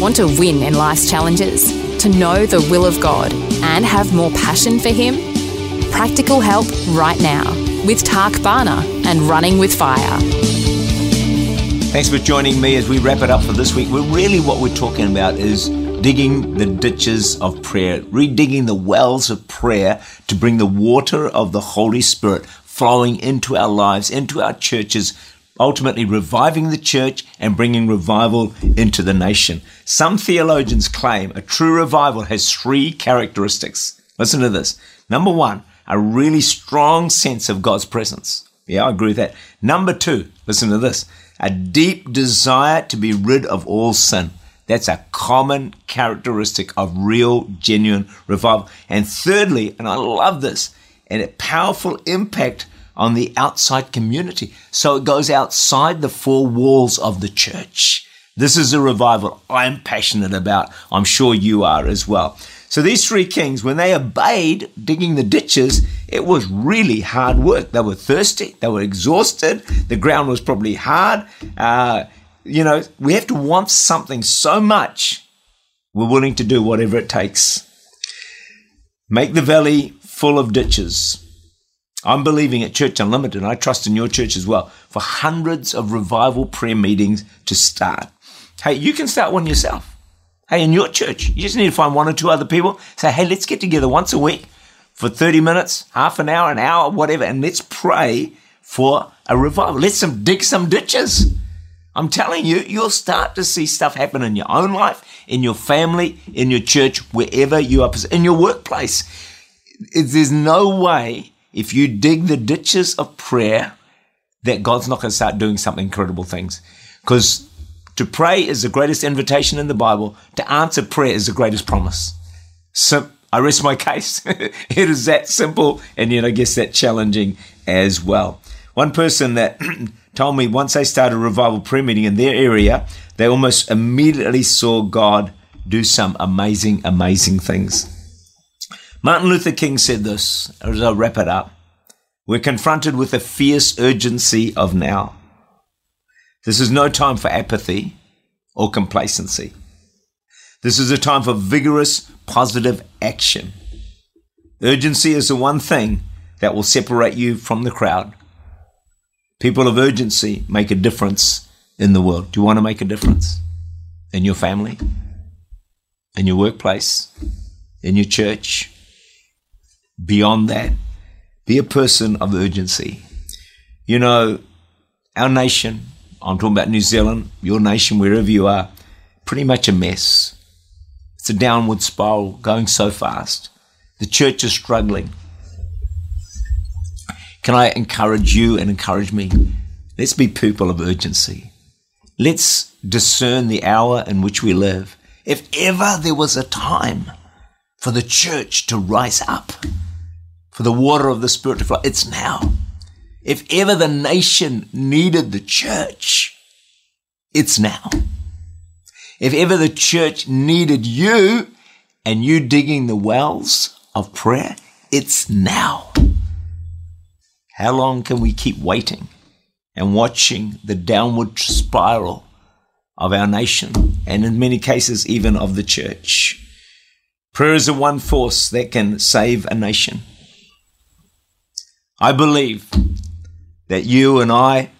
Want to win in life's challenges? To know the will of God and have more passion for Him? Practical help right now with Tak Bhana and Running with Fire. Thanks for joining me as we wrap it up for this week. We're really what we're talking about is digging the ditches of prayer, redigging the wells of prayer to bring the water of the Holy Spirit flowing into our lives, into our churches, ultimately reviving the church and bringing revival into the nation. Some theologians claim a true revival has three characteristics. Listen to this. Number one, a really strong sense of God's presence. Yeah, I agree with that. Number two, listen to this, a deep desire to be rid of all sin. That's a common characteristic of real, genuine revival. And thirdly, and I love this, and a powerful impact on the outside community. So it goes outside the four walls of the church. This is a revival I'm passionate about. I'm sure you are as well. So these three kings, when they obeyed digging the ditches, it was really hard work. They were thirsty. They were exhausted. The ground was probably hard. Uh, you know, we have to want something so much, we're willing to do whatever it takes. Make the valley full of ditches. I'm believing at Church Unlimited, and I trust in your church as well, for hundreds of revival prayer meetings to start. Hey, you can start one yourself. Hey, in your church, you just need to find one or two other people. Say, hey, let's get together once a week for 30 minutes, half an hour, an hour, whatever, and let's pray for a revival. Let's some, dig some ditches. I'm telling you, you'll start to see stuff happen in your own life, in your family, in your church, wherever you are, in your workplace. There's no way if you dig the ditches of prayer, that God's not going to start doing some incredible things. Because to pray is the greatest invitation in the Bible. To answer prayer is the greatest promise. So I rest my case. it is that simple, and yet I guess that challenging as well. One person that told me once they started a revival prayer meeting in their area, they almost immediately saw God do some amazing, amazing things. Martin Luther King said this, as I wrap it up. We're confronted with a fierce urgency of now. This is no time for apathy or complacency. This is a time for vigorous, positive action. Urgency is the one thing that will separate you from the crowd. People of urgency make a difference in the world. Do you want to make a difference in your family, in your workplace, in your church? Beyond that. Be a person of urgency. You know, our nation, I'm talking about New Zealand, your nation, wherever you are, pretty much a mess. It's a downward spiral going so fast. The church is struggling. Can I encourage you and encourage me? Let's be people of urgency. Let's discern the hour in which we live. If ever there was a time for the church to rise up, for the water of the Spirit to flow. It's now. If ever the nation needed the church, it's now. If ever the church needed you and you digging the wells of prayer, it's now. How long can we keep waiting and watching the downward spiral of our nation and in many cases even of the church? Prayer is the one force that can save a nation. I believe that you and I,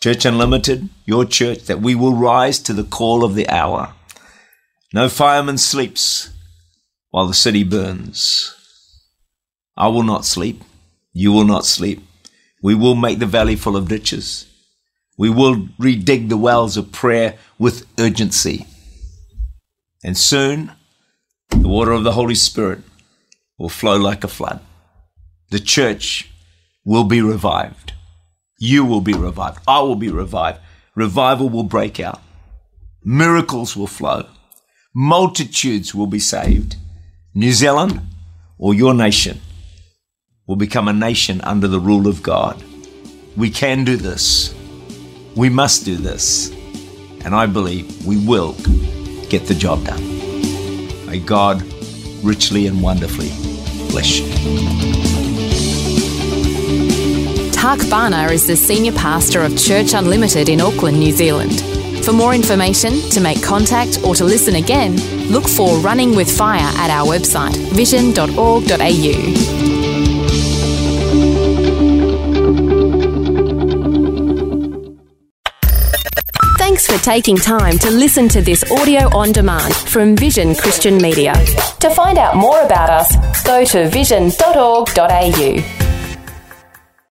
Church Unlimited, your church, that we will rise to the call of the hour. No fireman sleeps while the city burns. I will not sleep. You will not sleep. We will make the valley full of ditches. We will redig the wells of prayer with urgency. And soon, the water of the Holy Spirit will flow like a flood the church will be revived. You will be revived. I will be revived. revival will break out, miracles will flow, multitudes will be saved. New Zealand or your nation will become a nation under the rule of God. We can do this. We must do this. And I believe we will get the job done. May God richly and wonderfully bless you. Tak Bhana is the Senior Pastor of Church Unlimited in Auckland, New Zealand. For more information, to make contact, or to listen again, look for Running with Fire at our website, vision.org.au. Thanks for taking time to listen to this audio on demand from Vision Christian Media. To find out more about us, go to vision.org.au.